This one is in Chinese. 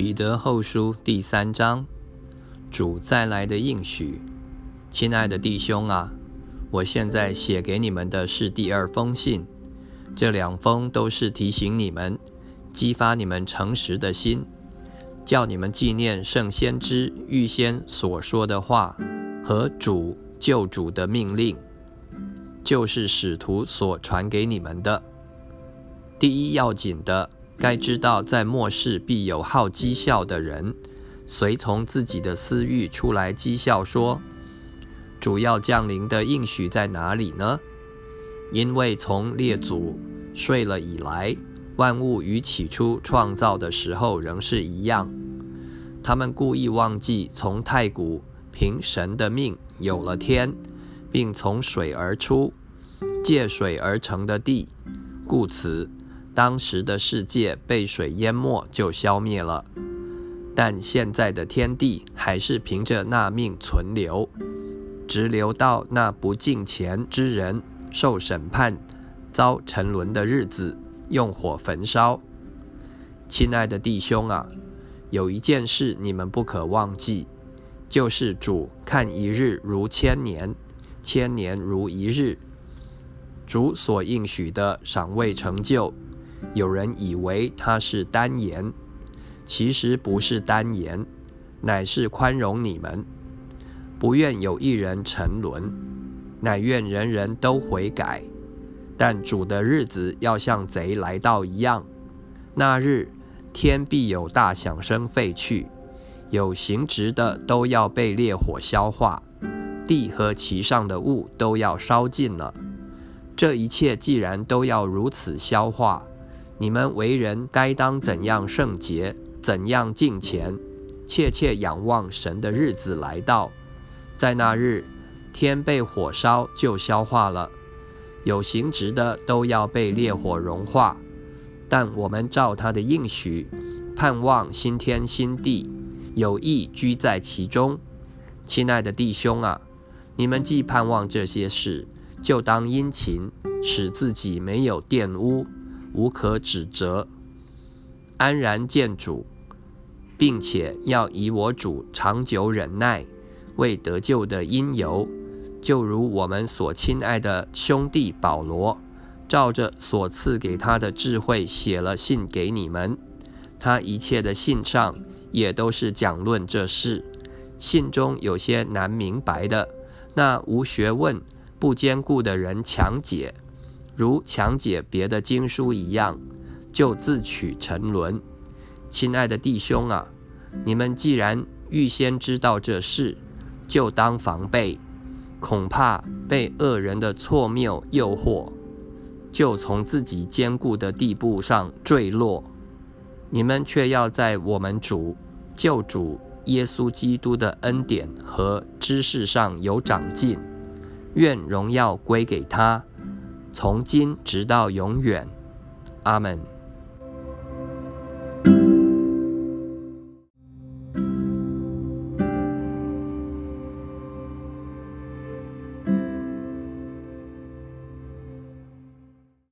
彼得后书第三章，主再来的应许。亲爱的弟兄啊，我现在写给你们的是第二封信。这两封都是提醒你们，激发你们诚实的心，叫你们纪念圣先知预先所说的话和主救主的命令，就是使徒所传给你们的。第一要紧的。该知道，在末世必有好讥笑的人，随从自己的私欲出来讥笑说：“主要降临的应许在哪里呢？”因为从列祖睡了以来，万物与起初创造的时候仍是一样。他们故意忘记从太古凭神的命有了天，并从水而出，借水而成的地，故此。当时的世界被水淹没，就消灭了。但现在的天地还是凭着那命存留，直留到那不敬虔之人受审判、遭沉沦的日子，用火焚烧。亲爱的弟兄啊，有一件事你们不可忘记，就是主看一日如千年，千年如一日。主所应许的尚未成就。有人以为他是单言，其实不是单言，乃是宽容你们，不愿有一人沉沦，乃愿人人都悔改。但主的日子要像贼来到一样，那日天必有大响声废去，有行直的都要被烈火消化，地和其上的物都要烧尽了。这一切既然都要如此消化，你们为人该当怎样圣洁，怎样敬虔，切切仰望神的日子来到。在那日，天被火烧就消化了，有形质的都要被烈火融化。但我们照他的应许，盼望新天新地，有意居在其中。亲爱的弟兄啊，你们既盼望这些事，就当殷勤，使自己没有玷污。无可指责，安然见主，并且要以我主长久忍耐为得救的因由，就如我们所亲爱的兄弟保罗，照着所赐给他的智慧写了信给你们。他一切的信上也都是讲论这事。信中有些难明白的，那无学问、不坚固的人强解。如强解别的经书一样，就自取沉沦。亲爱的弟兄啊，你们既然预先知道这事，就当防备，恐怕被恶人的错谬诱惑，就从自己坚固的地步上坠落。你们却要在我们主救主耶稣基督的恩典和知识上有长进。愿荣耀归给他。从今直到永远，阿门。